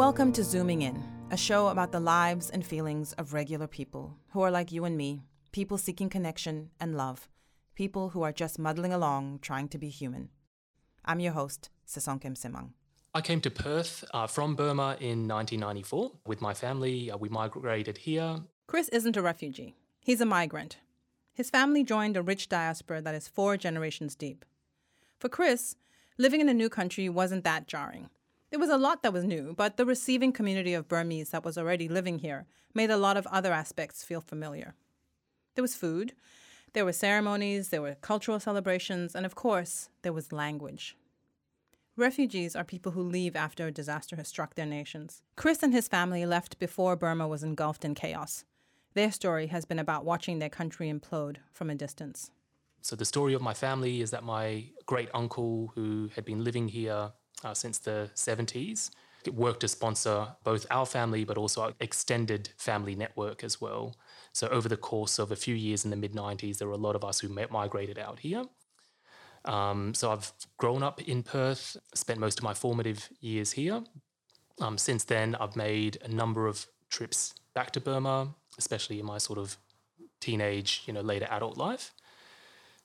Welcome to Zooming In, a show about the lives and feelings of regular people who are like you and me, people seeking connection and love, people who are just muddling along trying to be human. I'm your host, Sisonke Msimang. I came to Perth uh, from Burma in 1994 with my family. Uh, we migrated here. Chris isn't a refugee, he's a migrant. His family joined a rich diaspora that is four generations deep. For Chris, living in a new country wasn't that jarring. There was a lot that was new, but the receiving community of Burmese that was already living here made a lot of other aspects feel familiar. There was food, there were ceremonies, there were cultural celebrations, and of course, there was language. Refugees are people who leave after a disaster has struck their nations. Chris and his family left before Burma was engulfed in chaos. Their story has been about watching their country implode from a distance. So, the story of my family is that my great uncle, who had been living here uh, since the 70s. It worked to sponsor both our family, but also our extended family network as well. So, over the course of a few years in the mid 90s, there were a lot of us who migrated out here. Um, so, I've grown up in Perth, spent most of my formative years here. Um, since then, I've made a number of trips back to Burma, especially in my sort of teenage, you know, later adult life.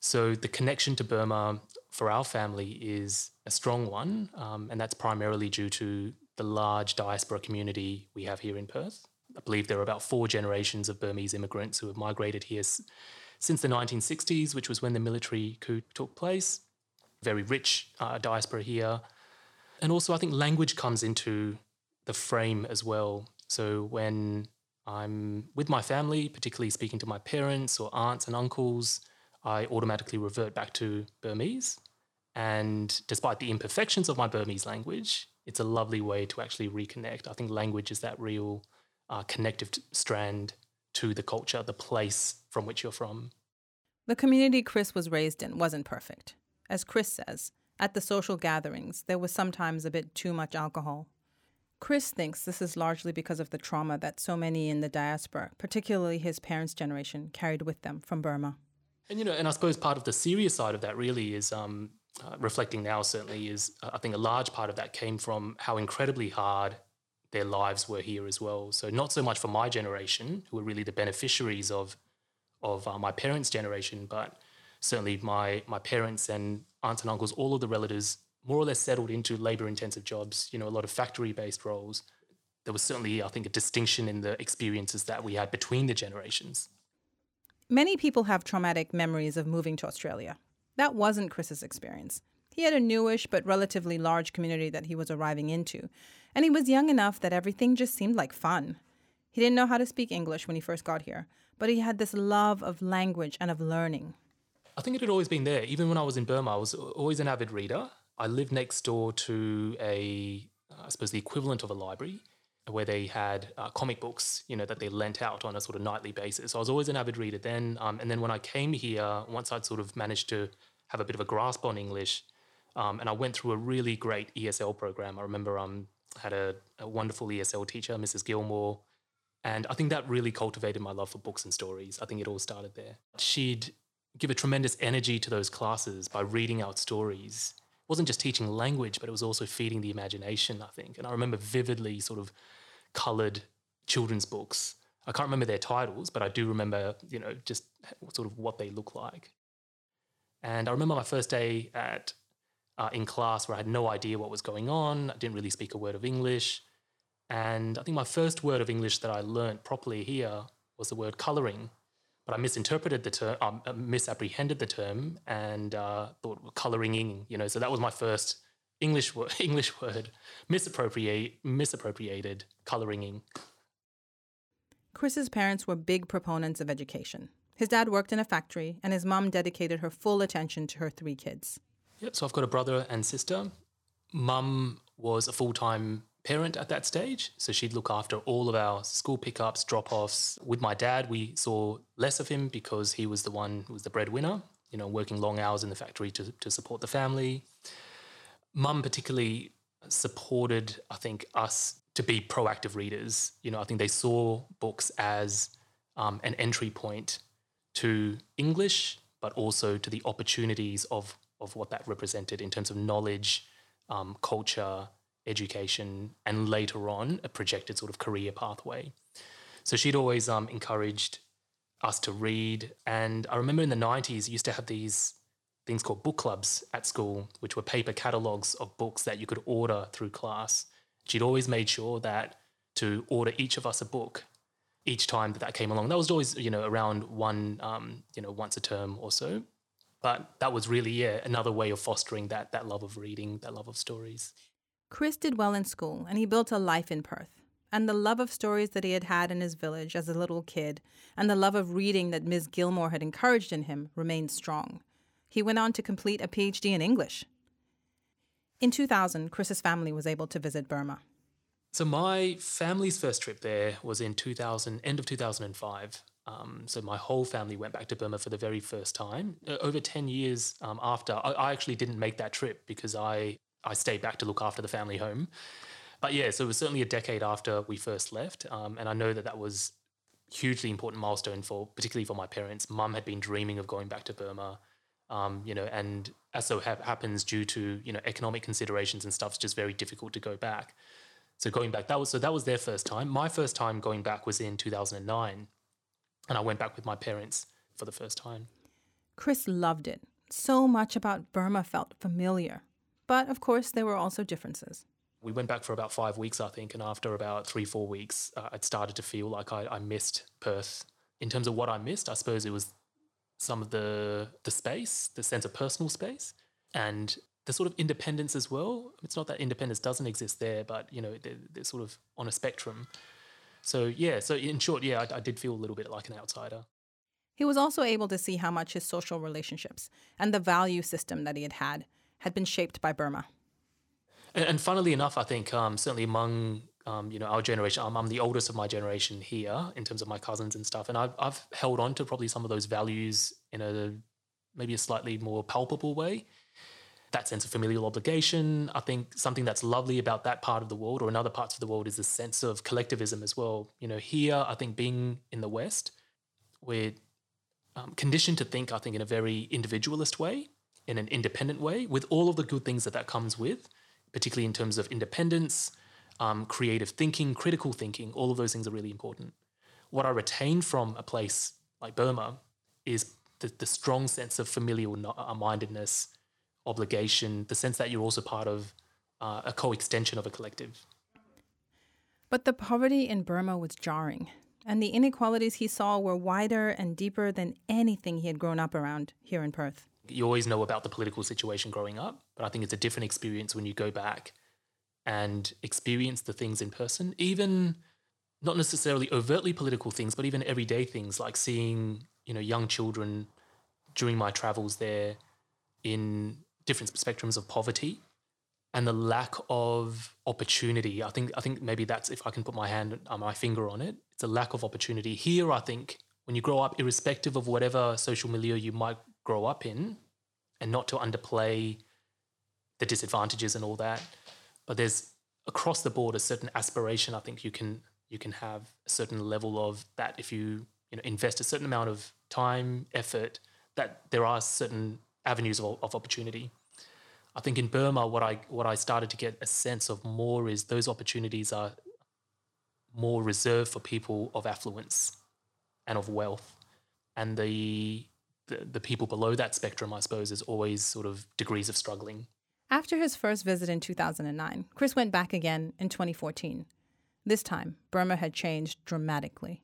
So, the connection to Burma for our family is a strong one, um, and that's primarily due to the large diaspora community we have here in Perth. I believe there are about four generations of Burmese immigrants who have migrated here since the 1960s, which was when the military coup took place. Very rich uh, diaspora here. And also, I think language comes into the frame as well. So, when I'm with my family, particularly speaking to my parents or aunts and uncles, I automatically revert back to Burmese. And despite the imperfections of my Burmese language, it's a lovely way to actually reconnect. I think language is that real uh, connective t- strand to the culture, the place from which you're from. The community Chris was raised in wasn't perfect. As Chris says, at the social gatherings, there was sometimes a bit too much alcohol. Chris thinks this is largely because of the trauma that so many in the diaspora, particularly his parents' generation, carried with them from Burma. And you know, and I suppose part of the serious side of that really is um, uh, reflecting now. Certainly, is uh, I think a large part of that came from how incredibly hard their lives were here as well. So not so much for my generation, who were really the beneficiaries of of uh, my parents' generation, but certainly my my parents and aunts and uncles, all of the relatives, more or less settled into labor-intensive jobs. You know, a lot of factory-based roles. There was certainly, I think, a distinction in the experiences that we had between the generations. Many people have traumatic memories of moving to Australia. That wasn't Chris's experience. He had a newish but relatively large community that he was arriving into, and he was young enough that everything just seemed like fun. He didn't know how to speak English when he first got here, but he had this love of language and of learning. I think it had always been there. Even when I was in Burma, I was always an avid reader. I lived next door to a, I suppose, the equivalent of a library where they had uh, comic books, you know, that they lent out on a sort of nightly basis. So I was always an avid reader then. Um, and then when I came here, once I'd sort of managed to have a bit of a grasp on English, um, and I went through a really great ESL program. I remember um, I had a, a wonderful ESL teacher, Mrs. Gilmore, and I think that really cultivated my love for books and stories. I think it all started there. She'd give a tremendous energy to those classes by reading out stories. Wasn't just teaching language, but it was also feeding the imagination, I think. And I remember vividly sort of colored children's books. I can't remember their titles, but I do remember, you know, just sort of what they look like. And I remember my first day at uh, in class where I had no idea what was going on. I didn't really speak a word of English. And I think my first word of English that I learned properly here was the word coloring. But I misinterpreted the term, um, uh, misapprehended the term, and uh, thought coloring in. You know, so that was my first English word. English word misappropriate, misappropriated coloring in. Chris's parents were big proponents of education. His dad worked in a factory, and his mom dedicated her full attention to her three kids. Yep. So I've got a brother and sister. Mum was a full time parent at that stage. So she'd look after all of our school pickups, drop offs. With my dad, we saw less of him because he was the one who was the breadwinner, you know, working long hours in the factory to, to support the family. Mum particularly supported, I think, us to be proactive readers. You know, I think they saw books as um, an entry point to English, but also to the opportunities of of what that represented in terms of knowledge, um, culture, education and later on a projected sort of career pathway. So she'd always um, encouraged us to read. And I remember in the 90s, used to have these things called book clubs at school, which were paper catalogs of books that you could order through class. She'd always made sure that to order each of us a book each time that that came along. That was always, you know, around one, um, you know, once a term or so. But that was really, yeah, another way of fostering that that love of reading, that love of stories. Chris did well in school, and he built a life in Perth. And the love of stories that he had had in his village as a little kid, and the love of reading that Ms. Gilmore had encouraged in him, remained strong. He went on to complete a PhD in English. In 2000, Chris's family was able to visit Burma. So my family's first trip there was in 2000, end of 2005. Um, so my whole family went back to Burma for the very first time. Uh, over 10 years um, after, I, I, actually didn't make that trip because I, I stayed back to look after the family home. But yeah, so it was certainly a decade after we first left. Um, and I know that that was hugely important milestone for, particularly for my parents. Mum had been dreaming of going back to Burma. Um, you know, and as so ha- happens due to you know economic considerations and stuff, it's just very difficult to go back. So going back, that was so that was their first time. My first time going back was in 2009, and I went back with my parents for the first time. Chris loved it. So much about Burma felt familiar. But of course, there were also differences. We went back for about five weeks, I think, and after about three, four weeks, uh, I'd started to feel like I, I missed Perth. In terms of what I missed, I suppose it was some of the the space, the sense of personal space, and the sort of independence as well. It's not that independence doesn't exist there, but you know they're, they're sort of on a spectrum. So yeah, so in short, yeah, I, I, did feel a little bit like an outsider. He was also able to see how much his social relationships and the value system that he had had had been shaped by Burma. And, and funnily enough, I think um, certainly among um, you know our generation, I'm, I'm, the oldest of my generation here in terms of my cousins and stuff, and I've I've held on to probably some of those values in a maybe a slightly more palpable way that sense of familial obligation. I think something that's lovely about that part of the world or in other parts of the world is the sense of collectivism as well. You know, here, I think being in the West, we're um, conditioned to think, I think, in a very individualist way, in an independent way, with all of the good things that that comes with, particularly in terms of independence, um, creative thinking, critical thinking. All of those things are really important. What I retain from a place like Burma is the, the strong sense of familial mindedness obligation, the sense that you're also part of uh, a co-extension of a collective. But the poverty in Burma was jarring, and the inequalities he saw were wider and deeper than anything he had grown up around here in Perth. You always know about the political situation growing up, but I think it's a different experience when you go back and experience the things in person, even not necessarily overtly political things, but even everyday things like seeing, you know, young children during my travels there in different spectrums of poverty and the lack of opportunity. I think I think maybe that's if I can put my hand uh, my finger on it. It's a lack of opportunity. Here I think when you grow up, irrespective of whatever social milieu you might grow up in, and not to underplay the disadvantages and all that, but there's across the board a certain aspiration I think you can you can have a certain level of that. If you you know invest a certain amount of time, effort, that there are certain avenues of, of opportunity. I think in Burma, what I what I started to get a sense of more is those opportunities are more reserved for people of affluence and of wealth, and the, the the people below that spectrum, I suppose, is always sort of degrees of struggling. After his first visit in 2009, Chris went back again in 2014. This time, Burma had changed dramatically.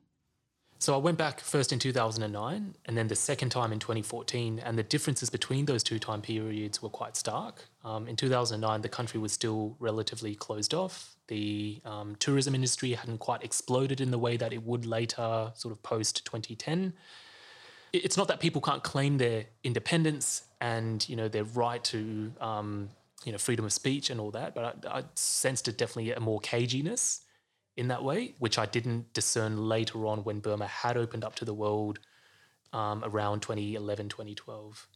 So I went back first in 2009 and then the second time in 2014, and the differences between those two time periods were quite stark. Um, in 2009, the country was still relatively closed off. The um, tourism industry hadn't quite exploded in the way that it would later, sort of post 2010. It's not that people can't claim their independence and you know their right to um, you know freedom of speech and all that, but I, I sensed a definitely a more caginess in that way, which I didn't discern later on when Burma had opened up to the world um, around 2011, 2012.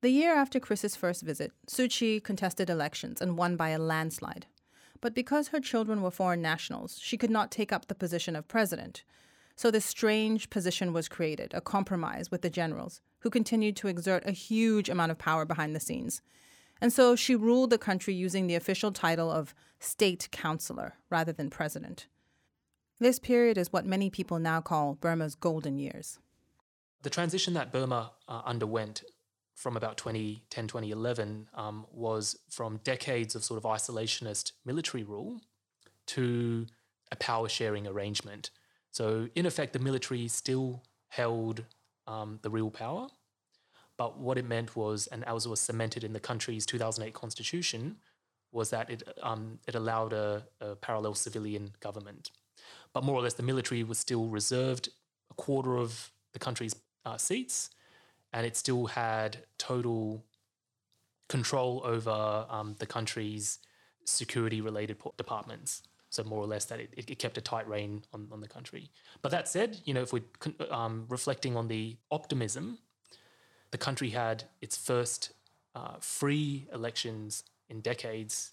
The year after Chris's first visit, Suu Kyi contested elections and won by a landslide. But because her children were foreign nationals, she could not take up the position of president. So this strange position was created, a compromise with the generals, who continued to exert a huge amount of power behind the scenes. And so she ruled the country using the official title of state counselor rather than president. This period is what many people now call Burma's golden years. The transition that Burma uh, underwent from about 2010, 2011 um, was from decades of sort of isolationist military rule to a power sharing arrangement. So, in effect, the military still held um, the real power. But what it meant was, and as was cemented in the country's 2008 constitution, was that it, um, it allowed a, a parallel civilian government. But more or less, the military was still reserved a quarter of the country's uh, seats, and it still had total control over um, the country's security related departments. So more or less that it, it kept a tight rein on, on the country. But that said, you know, if we're um, reflecting on the optimism, the country had its first uh, free elections in decades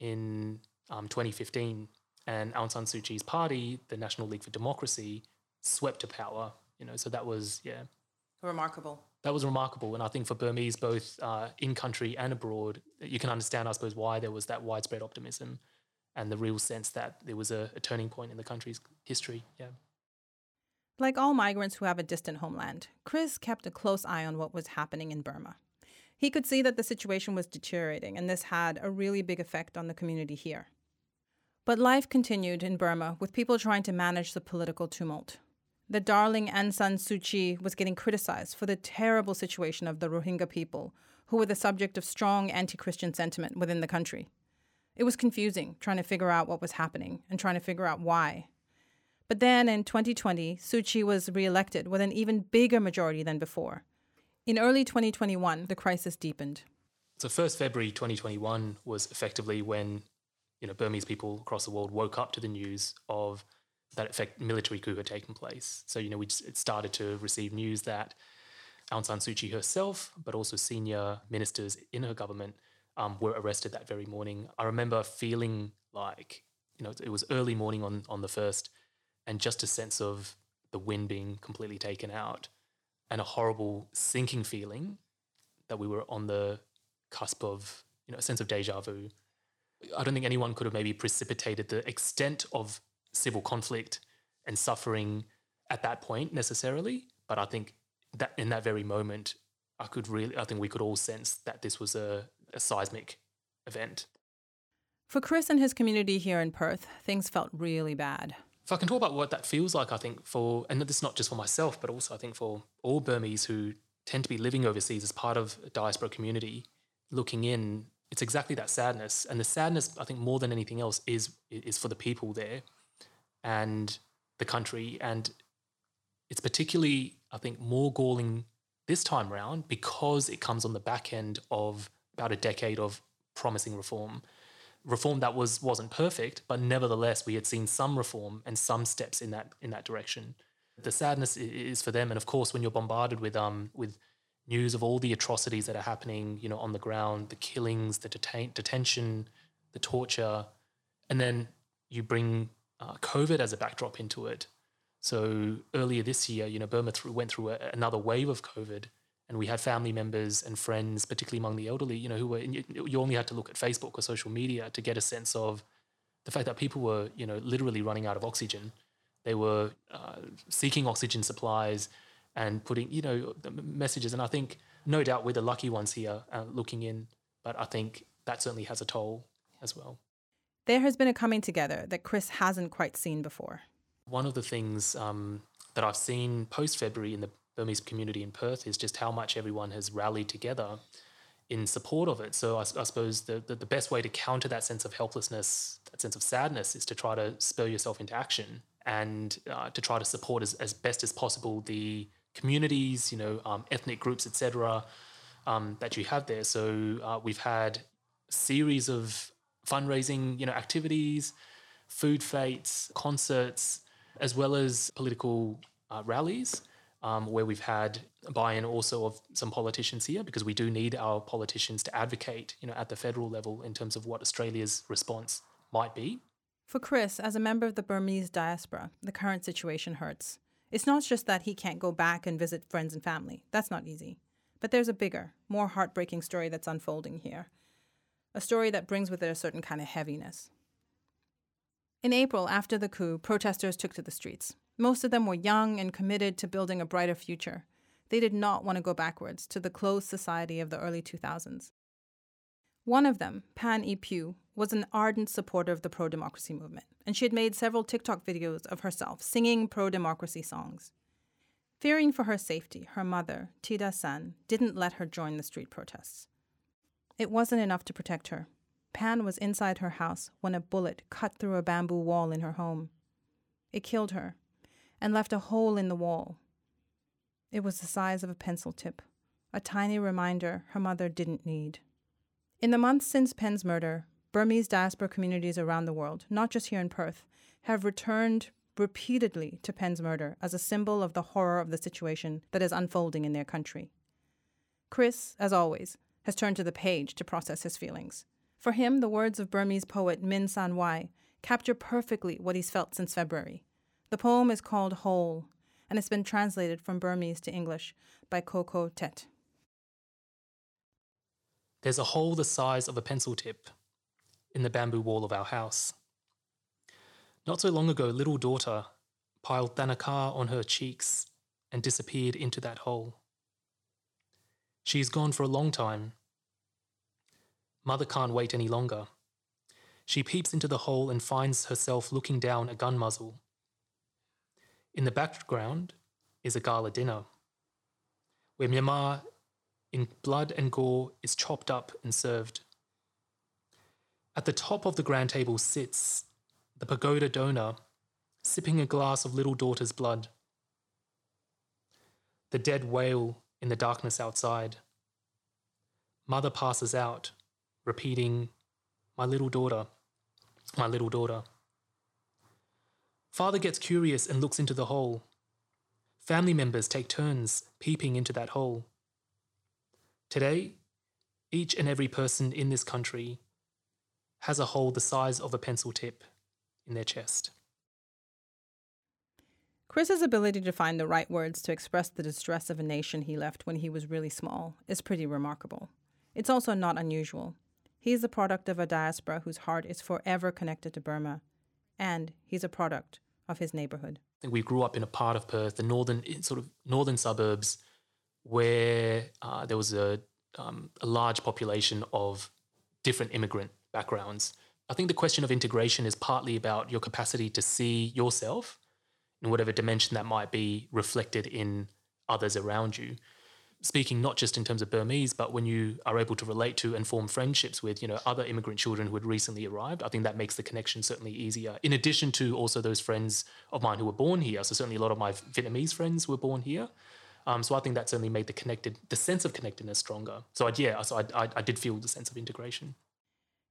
in um, 2015, and Aung San Suu Kyi's party, the National League for Democracy, swept to power. You know, so that was yeah, remarkable. That was remarkable, and I think for Burmese, both uh, in country and abroad, you can understand, I suppose, why there was that widespread optimism and the real sense that there was a, a turning point in the country's history. Yeah. Like all migrants who have a distant homeland, Chris kept a close eye on what was happening in Burma. He could see that the situation was deteriorating, and this had a really big effect on the community here. But life continued in Burma with people trying to manage the political tumult. The darling Aung San Suu Kyi was getting criticized for the terrible situation of the Rohingya people, who were the subject of strong anti Christian sentiment within the country. It was confusing trying to figure out what was happening and trying to figure out why. But then in 2020, Suu Kyi was reelected with an even bigger majority than before. In early 2021, the crisis deepened. So 1st February 2021 was effectively when you know Burmese people across the world woke up to the news of that effect military coup had taken place. So you know we just, started to receive news that Aung San Suu Kyi herself, but also senior ministers in her government um, were arrested that very morning. I remember feeling like, you know, it was early morning on, on the first, and just a sense of the wind being completely taken out and a horrible sinking feeling that we were on the cusp of, you know, a sense of deja vu. I don't think anyone could have maybe precipitated the extent of civil conflict and suffering at that point necessarily, but I think that in that very moment, I could really, I think we could all sense that this was a, a seismic event. For Chris and his community here in Perth, things felt really bad. If I can talk about what that feels like, I think for, and this is not just for myself, but also I think for all Burmese who tend to be living overseas as part of a diaspora community, looking in, it's exactly that sadness. And the sadness, I think, more than anything else, is is for the people there and the country. And it's particularly, I think, more galling this time round because it comes on the back end of about a decade of promising reform. Reform that was wasn't perfect, but nevertheless we had seen some reform and some steps in that in that direction. The sadness is for them, and of course, when you're bombarded with um with news of all the atrocities that are happening, you know, on the ground, the killings, the detain- detention, the torture, and then you bring uh, COVID as a backdrop into it. So earlier this year, you know, Burma th- went through a, another wave of COVID, and we had family members and friends, particularly among the elderly, you know, who were you only had to look at Facebook or social media to get a sense of the fact that people were, you know, literally running out of oxygen. They were uh, seeking oxygen supplies and putting, you know, messages. And I think, no doubt, we're the lucky ones here uh, looking in, but I think that certainly has a toll as well. There has been a coming together that Chris hasn't quite seen before. One of the things um, that I've seen post February in the Burmese community in Perth is just how much everyone has rallied together in support of it. So I, I suppose the, the, the, best way to counter that sense of helplessness, that sense of sadness, is to try to spur yourself into action and uh, to try to support as, as best as possible the communities, you know, um, ethnic groups, etc., um, that you have there. So uh, we've had a series of fundraising, you know, activities, food fetes, concerts, as well as political uh, rallies um, where we've had buy-in also of some politicians here because we do need our politicians to advocate, you know, at the federal level in terms of what Australia's response might be. For Chris, as a member of the Burmese diaspora, the current situation hurts. It's not just that he can't go back and visit friends and family. That's not easy. But there's a bigger, more heartbreaking story that's unfolding here. A story that brings with it a certain kind of heaviness. In April, after the coup, protesters took to the streets. Most of them were young and committed to building a brighter future. They did not want to go backwards to the closed society of the early 2000s. One of them, Pan Ei Phyu, was an ardent supporter of the pro democracy movement, and she had made several TikTok videos of herself singing pro democracy songs. Fearing for her safety, her mother, Tida San, didn't let her join the street protests. It wasn't enough to protect her. Pan was inside her house when a bullet cut through a bamboo wall in her home. It killed her and left a hole in the wall. It was the size of a pencil tip, a tiny reminder her mother didn't need. In the months since Pan's murder, Burmese diaspora communities around the world, not just here in Perth, have returned repeatedly to Pan's murder as a symbol of the horror of the situation that is unfolding in their country. Chris, as always, has turned to the page to process his feelings. For him, the words of Burmese poet Min San Wai capture perfectly what he's felt since February. The poem is called Whole, and it's been translated from Burmese to English by Ko Ko Thett. There's a hole the size of a pencil tip in the bamboo wall of our house. Not so long ago, little daughter piled thanaka on her cheeks and disappeared into that hole. She's gone for a long time. Mother can't wait any longer. She peeps into the hole and finds herself looking down a gun muzzle. In the background is a gala dinner, where Myanmar in blood and gore is chopped up and served. At the top of the grand table sits the pagoda donor, sipping a glass of little daughter's blood. The dead wail in the darkness outside. Mother passes out, repeating, My little daughter, my little daughter. Father gets curious and looks into the hole. Family members take turns peeping into that hole. Today, each and every person in this country has a hole the size of a pencil tip in their chest. Chris's ability to find the right words to express the distress of a nation he left when he was really small is pretty remarkable. It's also not unusual. He is the product of a diaspora whose heart is forever connected to Burma, and he's a product of his neighborhood. I think we grew up in a part of Perth, the northern sort of northern suburbs, where uh, there was a um, a large population of different immigrant backgrounds. I think the question of integration is partly about your capacity to see yourself in whatever dimension that might be reflected in others around you. Speaking not just in terms of Burmese, but when you are able to relate to and form friendships with, you know, other immigrant children who had recently arrived, I think that makes the connection certainly easier. In addition to also those friends of mine who were born here, so certainly a lot of my Vietnamese friends were born here. Um, so I think that certainly made the connected, the sense of connectedness stronger. So I, yeah, so I, I, I did feel the sense of integration.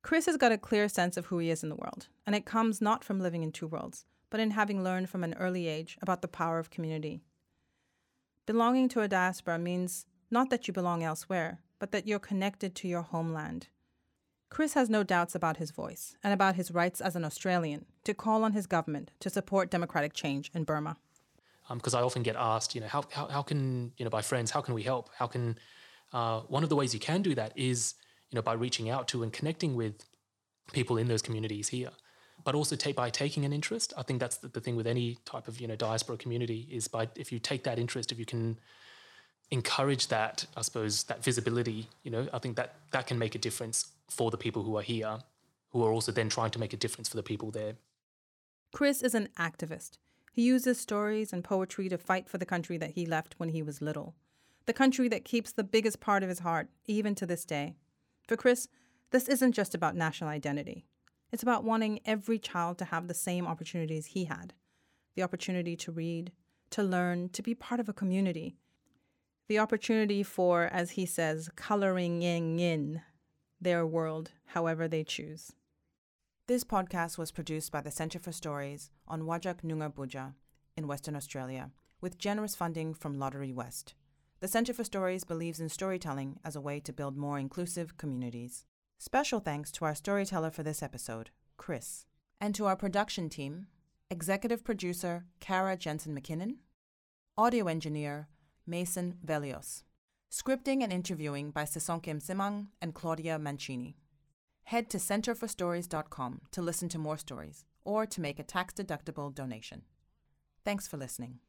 Chris has got a clear sense of who he is in the world, and it comes not from living in two worlds, but in having learned from an early age about the power of community. Belonging to a diaspora means not that you belong elsewhere, but that you're connected to your homeland. Chris has no doubts about his voice and about his rights as an Australian to call on his government to support democratic change in Burma. Because um, I often get asked, you know, how, how, how can, you know, by friends, how can we help? How can, uh, one of the ways you can do that is, you know, by reaching out to and connecting with people in those communities here but also take by taking an interest. I think that's the, the, thing with any type of you know diaspora community is by if you take that interest, if you can encourage that, I suppose that visibility. You know, I think that that can make a difference for the people who are here, who are also then trying to make a difference for the people there. Chris is an activist. He uses stories and poetry to fight for the country that he left when he was little, the country that keeps the biggest part of his heart even to this day. For Chris, this isn't just about national identity. It's about wanting every child to have the same opportunities he had the opportunity to read, to learn, to be part of a community. The opportunity for, as he says, coloring in their world however they choose. This podcast was produced by the Centre for Stories on Whadjuk Noongar in Western Australia, with generous funding from Lotterywest. The Centre for Stories believes in storytelling as a way to build more inclusive communities. Special thanks to our storyteller for this episode, Chris, and to our production team executive producer Kara Jensen McKinnon, audio engineer Mason Velios, Scripting and interviewing by Sisonke Msimang and Claudia Mancini. Head to centreforstories.com to listen to more stories or to make a tax-deductible donation. Thanks for listening.